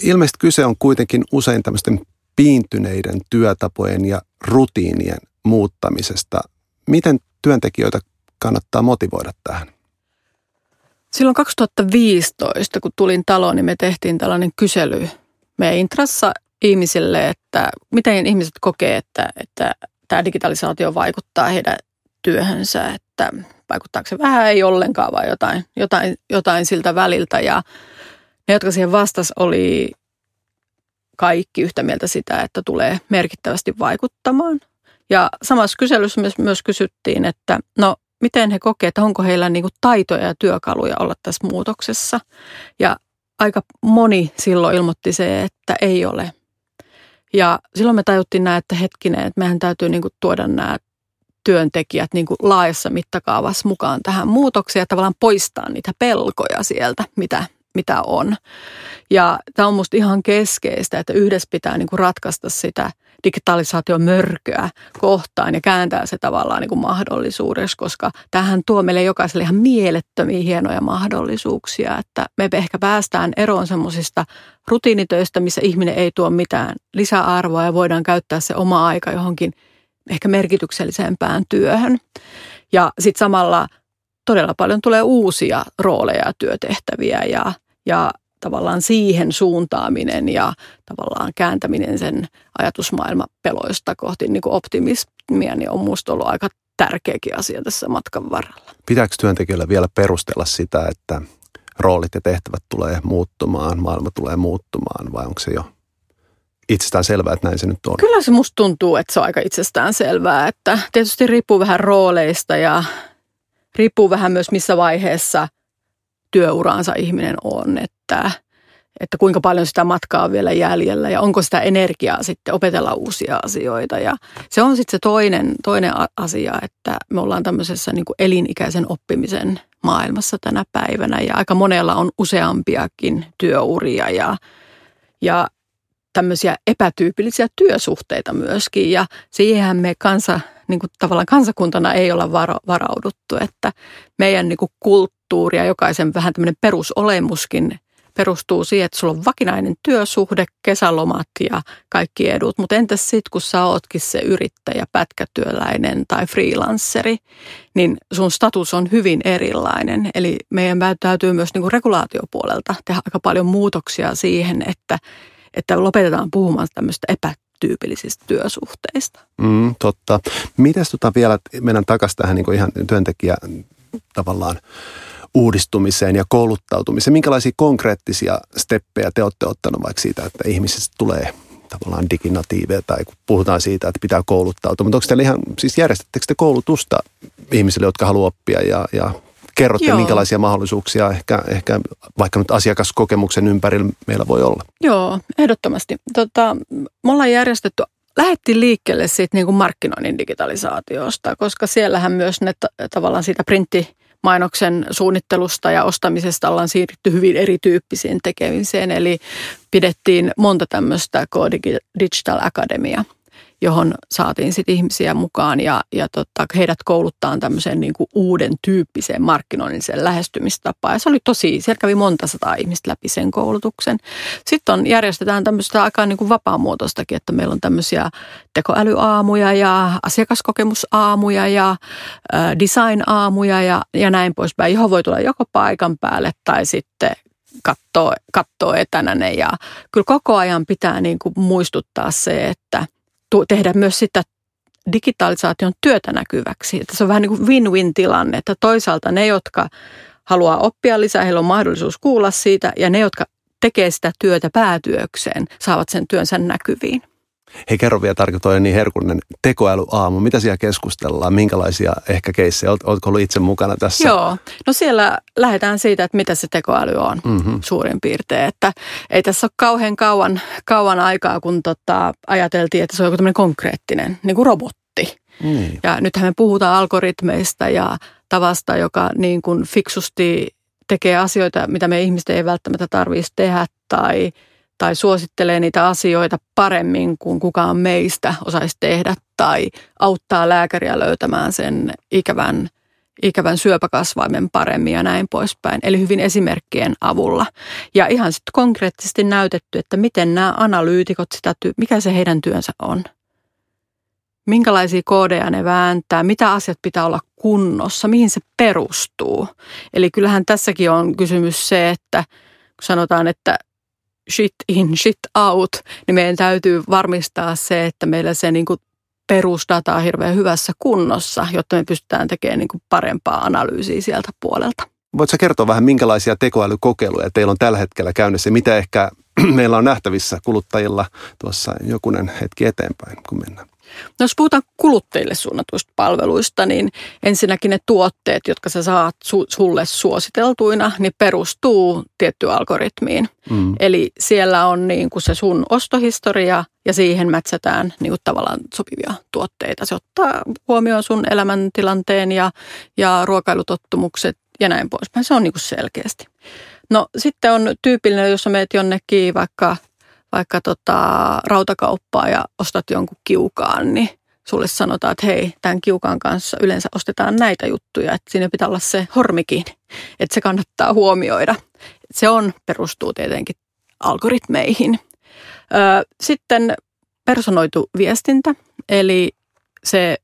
Ilmeisesti kyse on kuitenkin usein tämmöisten piintyneiden työtapojen ja rutiinien muuttamisesta. Miten työntekijöitä kannattaa motivoida tähän? Silloin 2015, kun tulin taloon, niin me tehtiin tällainen kysely meidän intrassa ihmisille, että miten ihmiset kokee, että, että tämä digitalisaatio vaikuttaa heidän työhönsä, että vaikuttaako se vähän, ei ollenkaan vai jotain, jotain, jotain siltä väliltä. Ja ne, jotka siihen vastas, oli kaikki yhtä mieltä sitä, että tulee merkittävästi vaikuttamaan. Ja samassa kyselyssä myös, myös kysyttiin, että no miten he kokevat, että onko heillä niin taitoja ja työkaluja olla tässä muutoksessa. Ja aika moni silloin ilmoitti se, että ei ole. Ja silloin me tajuttiin näin, että hetkinen, että meidän täytyy niin tuoda nämä työntekijät niin kuin laajassa mittakaavassa mukaan tähän muutokseen ja tavallaan poistaa niitä pelkoja sieltä, mitä, mitä on. Ja tämä on minusta ihan keskeistä, että yhdessä pitää niin kuin ratkaista sitä digitalisaation mörköä kohtaan ja kääntää se tavallaan niin kuin mahdollisuudeksi, koska tähän tuo meille jokaiselle ihan mielettömiä hienoja mahdollisuuksia, että me ehkä päästään eroon semmoisista rutiinitöistä, missä ihminen ei tuo mitään lisäarvoa ja voidaan käyttää se oma aika johonkin ehkä merkityksellisempään työhön. Ja sitten samalla todella paljon tulee uusia rooleja ja työtehtäviä ja, ja tavallaan siihen suuntaaminen ja tavallaan kääntäminen sen ajatusmaailma peloista kohti niin kuin optimismia, niin on minusta ollut aika tärkeäkin asia tässä matkan varrella. Pitääkö työntekijöillä vielä perustella sitä, että roolit ja tehtävät tulee muuttumaan, maailma tulee muuttumaan vai onko se jo itsestään selvää, että näin se nyt on? Kyllä se musta tuntuu, että se on aika itsestään selvää, että tietysti riippuu vähän rooleista ja riippuu vähän myös missä vaiheessa – työuraansa ihminen on, että, että kuinka paljon sitä matkaa on vielä jäljellä ja onko sitä energiaa sitten opetella uusia asioita. Ja se on sitten se toinen, toinen asia, että me ollaan tämmöisessä niin elinikäisen oppimisen maailmassa tänä päivänä ja aika monella on useampiakin työuria ja, ja tämmöisiä epätyypillisiä työsuhteita myöskin ja siihen me kansa, niin kuin tavallaan kansakuntana ei olla varauduttu, että meidän niin kuin kulttuuri ja jokaisen vähän tämmöinen perusolemuskin perustuu siihen, että sulla on vakinainen työsuhde, kesälomat ja kaikki edut. Mutta entäs sitten, kun sä ootkin se yrittäjä, pätkätyöläinen tai freelanceri, niin sun status on hyvin erilainen. Eli meidän täytyy myös niin kuin regulaatiopuolelta tehdä aika paljon muutoksia siihen, että, että lopetetaan puhumaan tämmöistä epä tyypillisistä työsuhteista. Mm, totta. Mites tota vielä, mennään takaisin tähän niin ihan työntekijä tavallaan uudistumiseen ja kouluttautumiseen. Minkälaisia konkreettisia steppejä te olette ottanut vaikka siitä, että ihmisistä tulee tavallaan diginatiiveja tai kun puhutaan siitä, että pitää kouluttautua. Mutta onko teillä ihan, siis järjestättekö te koulutusta ihmisille, jotka haluaa oppia ja, ja kerrotte, Joo. minkälaisia mahdollisuuksia ehkä, ehkä vaikka nyt asiakaskokemuksen ympärillä meillä voi olla? Joo, ehdottomasti. Tota, me ollaan järjestetty lähettiin liikkeelle siitä niin kuin markkinoinnin digitalisaatiosta, koska siellähän myös ne tavallaan siitä printti mainoksen suunnittelusta ja ostamisesta ollaan siirrytty hyvin erityyppisiin tekemiseen. Eli pidettiin monta tämmöistä Digital Academia – johon saatiin sitten ihmisiä mukaan ja, ja tota, heidät kouluttaa tämmöiseen niin kuin uuden tyyppiseen markkinoinniseen lähestymistapaan. Ja se oli tosi, siellä kävi monta sataa ihmistä läpi sen koulutuksen. Sitten on, järjestetään tämmöistä aika niin kuin vapaamuotoistakin, että meillä on tämmöisiä tekoälyaamuja ja asiakaskokemusaamuja ja äh, design-aamuja ja, ja näin poispäin, johon voi tulla joko paikan päälle tai sitten katsoo, katsoo etänä ne. Ja kyllä koko ajan pitää niin kuin muistuttaa se, että – tehdä myös sitä digitalisaation työtä näkyväksi. Että se on vähän niin kuin win-win tilanne, että toisaalta ne, jotka haluaa oppia lisää, heillä on mahdollisuus kuulla siitä ja ne, jotka tekee sitä työtä päätyökseen, saavat sen työnsä näkyviin. Hei kerro vielä tarkoitan niin herkullinen tekoälyaamu. Mitä siellä keskustellaan? Minkälaisia ehkä keissejä? Oletko ollut itse mukana tässä? Joo. No siellä lähdetään siitä, että mitä se tekoäly on mm-hmm. suurin piirtein. Että ei tässä ole kauhean kauan, kauan aikaa, kun tota, ajateltiin, että se on joku tämmöinen konkreettinen niin kuin robotti. Mm. Ja nythän me puhutaan algoritmeista ja tavasta, joka niin kuin fiksusti tekee asioita, mitä me ihmiset ei välttämättä tarvitsisi tehdä tai – tai suosittelee niitä asioita paremmin kuin kukaan meistä osaisi tehdä tai auttaa lääkäriä löytämään sen ikävän, ikävän syöpäkasvaimen paremmin ja näin poispäin. Eli hyvin esimerkkien avulla. Ja ihan sitten konkreettisesti näytetty, että miten nämä analyytikot, sitä, mikä se heidän työnsä on. Minkälaisia koodeja ne vääntää, mitä asiat pitää olla kunnossa, mihin se perustuu. Eli kyllähän tässäkin on kysymys se, että kun sanotaan, että shit in, shit out, niin meidän täytyy varmistaa se, että meillä se niin kuin perusdata on hirveän hyvässä kunnossa, jotta me pystytään tekemään niin kuin parempaa analyysiä sieltä puolelta. Voitko kertoa vähän, minkälaisia tekoälykokeiluja teillä on tällä hetkellä käynnissä? Mitä ehkä meillä on nähtävissä kuluttajilla tuossa jokunen hetki eteenpäin, kun mennään? No jos puhutaan kuluttajille suunnatuista palveluista, niin ensinnäkin ne tuotteet, jotka sä saat su- sulle suositeltuina, niin perustuu tiettyyn algoritmiin. Mm. Eli siellä on niin kuin se sun ostohistoria ja siihen mätsätään niin kuin tavallaan sopivia tuotteita. Se ottaa huomioon sun elämäntilanteen ja, ja ruokailutottumukset ja näin poispäin. Se on niin kuin selkeästi. No sitten on tyypillinen, jos sä meet jonnekin vaikka vaikka tota, rautakauppaa ja ostat jonkun kiukaan, niin sulle sanotaan, että hei, tämän kiukaan kanssa yleensä ostetaan näitä juttuja, että siinä pitää olla se hormikin, että se kannattaa huomioida. Se on, perustuu tietenkin algoritmeihin. Sitten personoitu viestintä, eli se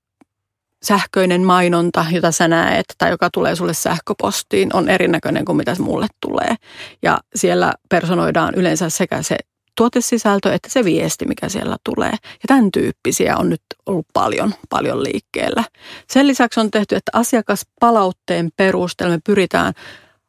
sähköinen mainonta, jota sä näet tai joka tulee sulle sähköpostiin, on erinäköinen kuin mitä mulle tulee. Ja siellä personoidaan yleensä sekä se tuotesisältö että se viesti, mikä siellä tulee. Ja tämän tyyppisiä on nyt ollut paljon, paljon liikkeellä. Sen lisäksi on tehty, että asiakaspalautteen perusteella me pyritään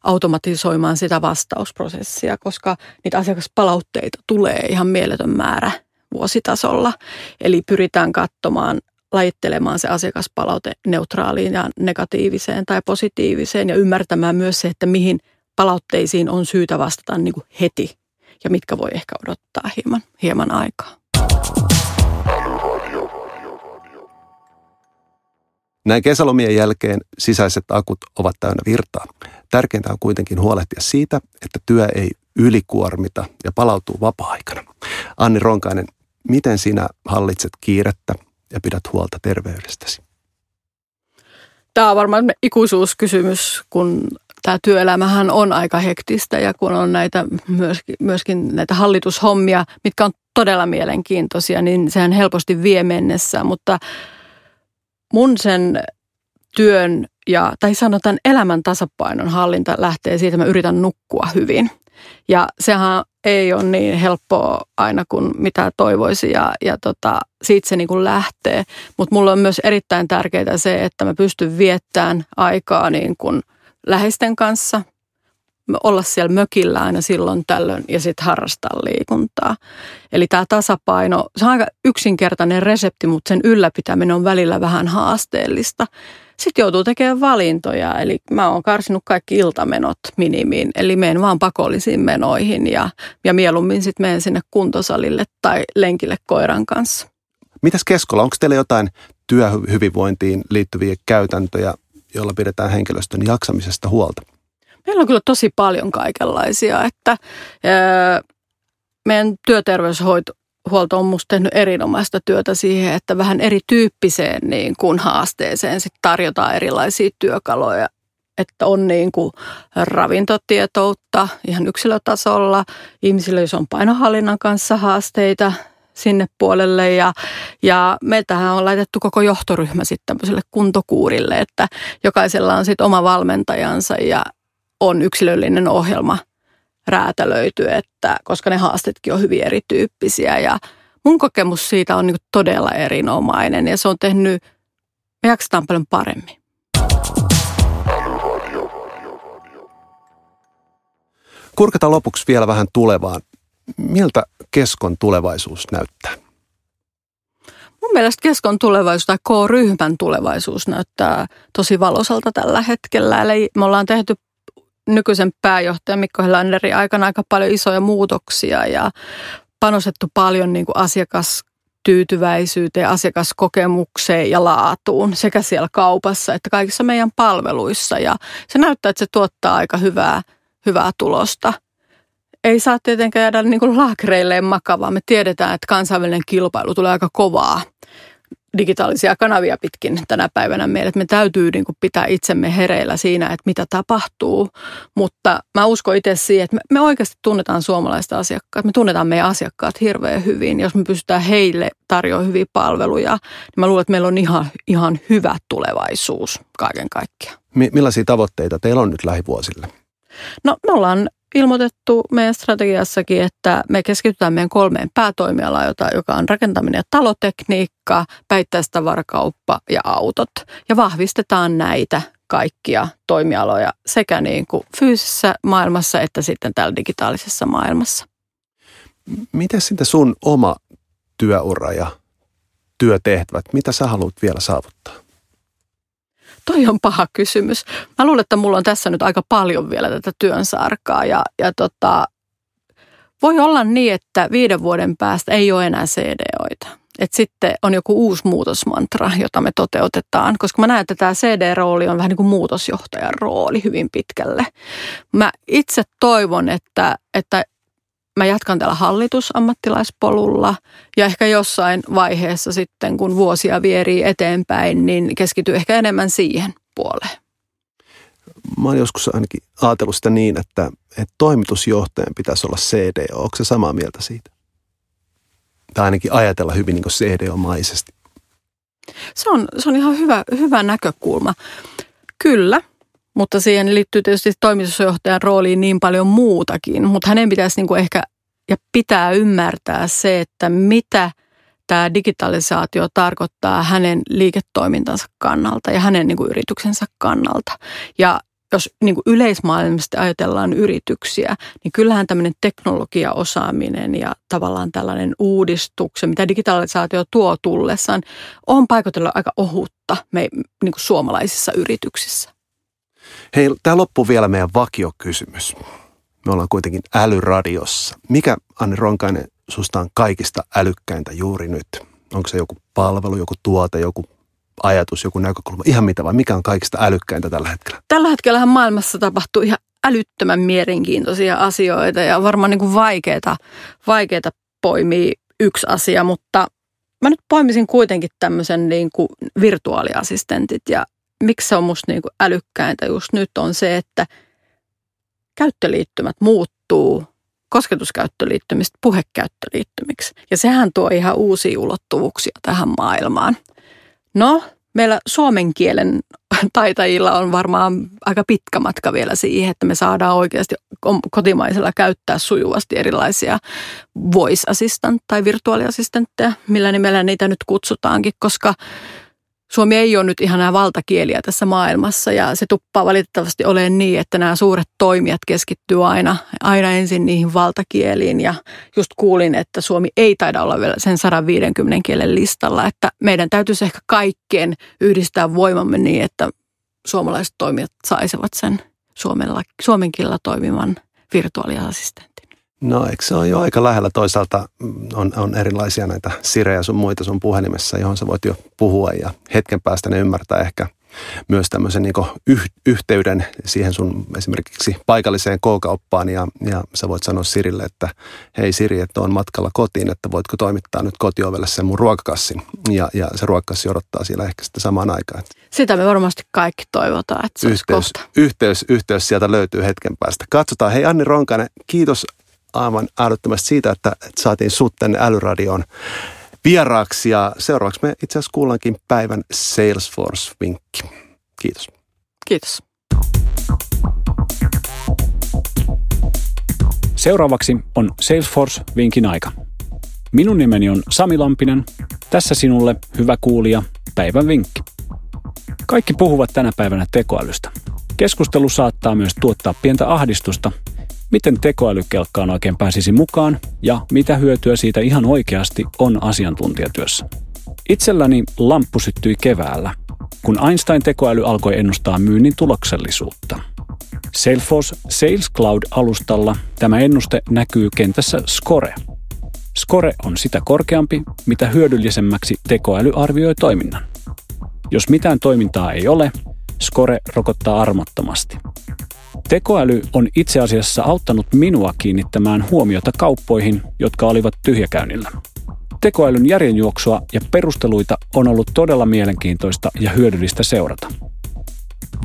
automatisoimaan sitä vastausprosessia, koska niitä asiakaspalautteita tulee ihan mieletön määrä vuositasolla. Eli pyritään katsomaan lajittelemaan se asiakaspalaute neutraaliin ja negatiiviseen tai positiiviseen ja ymmärtämään myös se, että mihin palautteisiin on syytä vastata niin kuin heti ja mitkä voi ehkä odottaa hieman, hieman aikaa. Näin kesälomien jälkeen sisäiset akut ovat täynnä virtaa. Tärkeintä on kuitenkin huolehtia siitä, että työ ei ylikuormita ja palautuu vapaa-aikana. Anni Ronkainen, miten sinä hallitset kiirettä ja pidät huolta terveydestäsi? Tämä on varmaan ikuisuuskysymys, kun tämä työelämähän on aika hektistä ja kun on näitä myöskin, myöskin näitä hallitushommia, mitkä on todella mielenkiintoisia, niin sehän helposti vie mennessä, mutta mun sen työn ja, tai sanotaan elämän tasapainon hallinta lähtee siitä, että mä yritän nukkua hyvin. Ja sehän ei ole niin helppoa aina kuin mitä toivoisi ja, ja tota, siitä se niin kuin lähtee. Mutta mulla on myös erittäin tärkeää se, että mä pystyn viettämään aikaa niin kuin – läheisten kanssa, olla siellä mökillä aina silloin tällöin ja sitten harrastaa liikuntaa. Eli tämä tasapaino, se on aika yksinkertainen resepti, mutta sen ylläpitäminen on välillä vähän haasteellista. Sitten joutuu tekemään valintoja, eli mä oon karsinut kaikki iltamenot minimiin, eli menen vaan pakollisiin menoihin ja, ja mieluummin sitten menen sinne kuntosalille tai lenkille koiran kanssa. Mitäs Keskola, onko teillä jotain työhyvinvointiin liittyviä käytäntöjä, jolla pidetään henkilöstön jaksamisesta huolta? Meillä on kyllä tosi paljon kaikenlaisia, että meidän työterveyshoito huolto on musta tehnyt erinomaista työtä siihen, että vähän erityyppiseen niin kuin haasteeseen sit tarjotaan erilaisia työkaluja. Että on niin kuin ravintotietoutta ihan yksilötasolla, ihmisillä, jos on painohallinnan kanssa haasteita, sinne puolelle ja, ja meiltähän on laitettu koko johtoryhmä sitten tämmöiselle kuntokuurille, että jokaisella on sitten oma valmentajansa ja on yksilöllinen ohjelma räätälöity, että koska ne haastetkin on hyvin erityyppisiä ja mun kokemus siitä on niin todella erinomainen ja se on tehnyt, me jaksetaan paljon paremmin. Kurkata lopuksi vielä vähän tulevaan. Miltä Keskon tulevaisuus näyttää? Mun mielestä Keskon tulevaisuus tai K-ryhmän tulevaisuus näyttää tosi valosalta tällä hetkellä. Eli me ollaan tehty nykyisen pääjohtajan Mikko Helanderin aikana aika paljon isoja muutoksia ja panostettu paljon niin kuin asiakastyytyväisyyteen, asiakaskokemukseen ja laatuun sekä siellä kaupassa että kaikissa meidän palveluissa. Ja se näyttää, että se tuottaa aika hyvää, hyvää tulosta – ei saa tietenkään jäädä niin kuin laakereilleen makavaa. Me tiedetään, että kansainvälinen kilpailu tulee aika kovaa digitaalisia kanavia pitkin tänä päivänä meille, että me täytyy niin kuin pitää itsemme hereillä siinä, että mitä tapahtuu. Mutta mä uskon itse siihen, että me oikeasti tunnetaan suomalaista asiakkaat, me tunnetaan meidän asiakkaat hirveän hyvin. Jos me pystytään heille tarjoamaan hyviä palveluja, niin mä luulen, että meillä on ihan, ihan hyvä tulevaisuus kaiken kaikkiaan. Millaisia tavoitteita teillä on nyt lähivuosille? No me ollaan ilmoitettu meidän strategiassakin, että me keskitytään meidän kolmeen päätoimialaan, joka on rakentaminen ja talotekniikka, päittäistavarakauppa ja autot. Ja vahvistetaan näitä kaikkia toimialoja sekä niin kuin fyysisessä maailmassa että sitten täällä digitaalisessa maailmassa. Miten sitten sun oma työura ja työtehtävät? Mitä sä haluat vielä saavuttaa? Toi on paha kysymys. Mä luulen, että mulla on tässä nyt aika paljon vielä tätä työnsarkaa ja, ja tota, voi olla niin, että viiden vuoden päästä ei ole enää CDOita. Et sitten on joku uusi muutosmantra, jota me toteutetaan, koska mä näen, että tämä CD-rooli on vähän niin kuin muutosjohtajan rooli hyvin pitkälle. Mä itse toivon, että, että mä jatkan tällä hallitusammattilaispolulla ja ehkä jossain vaiheessa sitten, kun vuosia vierii eteenpäin, niin keskity ehkä enemmän siihen puoleen. Mä oon joskus ainakin ajatellut sitä niin, että, että toimitusjohtajan pitäisi olla CDO. Onko se samaa mieltä siitä? Tai ainakin ajatella hyvin niin CDO-maisesti. Se on, se on ihan hyvä, hyvä näkökulma. Kyllä, mutta siihen liittyy tietysti toimitusjohtajan rooliin niin paljon muutakin, mutta hänen pitäisi niin kuin ehkä ja pitää ymmärtää se, että mitä tämä digitalisaatio tarkoittaa hänen liiketoimintansa kannalta ja hänen niin kuin yrityksensä kannalta. Ja jos niin kuin yleismaailmallisesti ajatellaan yrityksiä, niin kyllähän tämmöinen teknologiaosaaminen ja tavallaan tällainen uudistuksen, mitä digitalisaatio tuo tullessaan, on paikotella aika ohutta me, niin kuin suomalaisissa yrityksissä. Hei, tämä loppuu vielä meidän vakiokysymys. Me ollaan kuitenkin älyradiossa. Mikä, Anni Ronkainen, susta on kaikista älykkäintä juuri nyt? Onko se joku palvelu, joku tuote, joku ajatus, joku näkökulma, ihan mitä vai mikä on kaikista älykkäintä tällä hetkellä? Tällä hetkellä maailmassa tapahtuu ihan älyttömän mielenkiintoisia asioita ja varmaan niin kuin vaikeita, vaikeita poimii yksi asia, mutta mä nyt poimisin kuitenkin tämmöisen niin kuin virtuaaliassistentit ja miksi se on musta niin kuin älykkäintä just nyt on se, että käyttöliittymät muuttuu kosketuskäyttöliittymistä puhekäyttöliittymiksi. Ja sehän tuo ihan uusia ulottuvuuksia tähän maailmaan. No, meillä suomen kielen taitajilla on varmaan aika pitkä matka vielä siihen, että me saadaan oikeasti kotimaisella käyttää sujuvasti erilaisia voice assistant tai virtuaaliassistentteja, millä nimellä niitä nyt kutsutaankin, koska Suomi ei ole nyt ihan nämä valtakieliä tässä maailmassa ja se tuppaa valitettavasti olemaan niin, että nämä suuret toimijat keskittyy aina, aina ensin niihin valtakieliin ja just kuulin, että Suomi ei taida olla vielä sen 150 kielen listalla, että meidän täytyisi ehkä kaikkeen yhdistää voimamme niin, että suomalaiset toimijat saisivat sen suomella, suomen kielellä toimivan virtuaaliassistentin. No eikö se ole jo aika lähellä? Toisaalta on, on erilaisia näitä sirejä sun muita sun puhelimessa, johon sä voit jo puhua ja hetken päästä ne ymmärtää ehkä myös tämmöisen niin yh, yhteyden siihen sun esimerkiksi paikalliseen K-kauppaan ja, ja sä voit sanoa Sirille, että hei Siri, että on matkalla kotiin, että voitko toimittaa nyt kotiovelle sen mun ruokakassin ja, ja se ruokakassi odottaa siellä ehkä sitten samaan aikaan. Sitä me varmasti kaikki toivotaan, että se yhteys, yhteys, yhteys sieltä löytyy hetken päästä. Katsotaan. Hei Anni Ronkainen, kiitos aivan älyttömästi siitä, että, että saatiin sut tänne Älyradioon vieraaksi. Ja seuraavaksi me itse asiassa kuullaankin päivän Salesforce-vinkki. Kiitos. Kiitos. Seuraavaksi on Salesforce-vinkin aika. Minun nimeni on Sami Lampinen. Tässä sinulle, hyvä kuulija, päivän vinkki. Kaikki puhuvat tänä päivänä tekoälystä. Keskustelu saattaa myös tuottaa pientä ahdistusta, miten tekoälykelkkaan oikein pääsisi mukaan ja mitä hyötyä siitä ihan oikeasti on asiantuntijatyössä. Itselläni lamppu syttyi keväällä, kun Einstein-tekoäly alkoi ennustaa myynnin tuloksellisuutta. Salesforce Sales Cloud-alustalla tämä ennuste näkyy kentässä Score. Score on sitä korkeampi, mitä hyödyllisemmäksi tekoäly arvioi toiminnan. Jos mitään toimintaa ei ole, Score rokottaa armottomasti. Tekoäly on itse asiassa auttanut minua kiinnittämään huomiota kauppoihin, jotka olivat tyhjäkäynnillä. Tekoälyn järjenjuoksua ja perusteluita on ollut todella mielenkiintoista ja hyödyllistä seurata.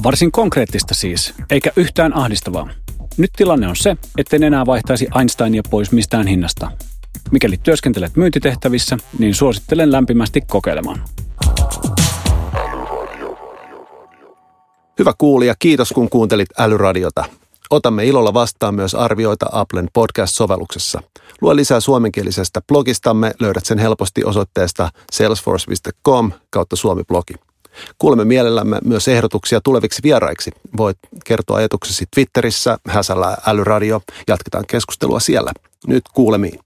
Varsin konkreettista siis, eikä yhtään ahdistavaa. Nyt tilanne on se, etten enää vaihtaisi Einsteinia pois mistään hinnasta. Mikäli työskentelet myyntitehtävissä, niin suosittelen lämpimästi kokeilemaan. Hyvä kuulija, kiitos kun kuuntelit Älyradiota. Otamme ilolla vastaan myös arvioita Applen podcast-sovelluksessa. Lue lisää suomenkielisestä blogistamme, löydät sen helposti osoitteesta salesforce.com kautta suomi-blogi. Kuulemme mielellämme myös ehdotuksia tuleviksi vieraiksi. Voit kertoa ajatuksesi Twitterissä, häsällä älyradio. Jatketaan keskustelua siellä. Nyt kuulemiin.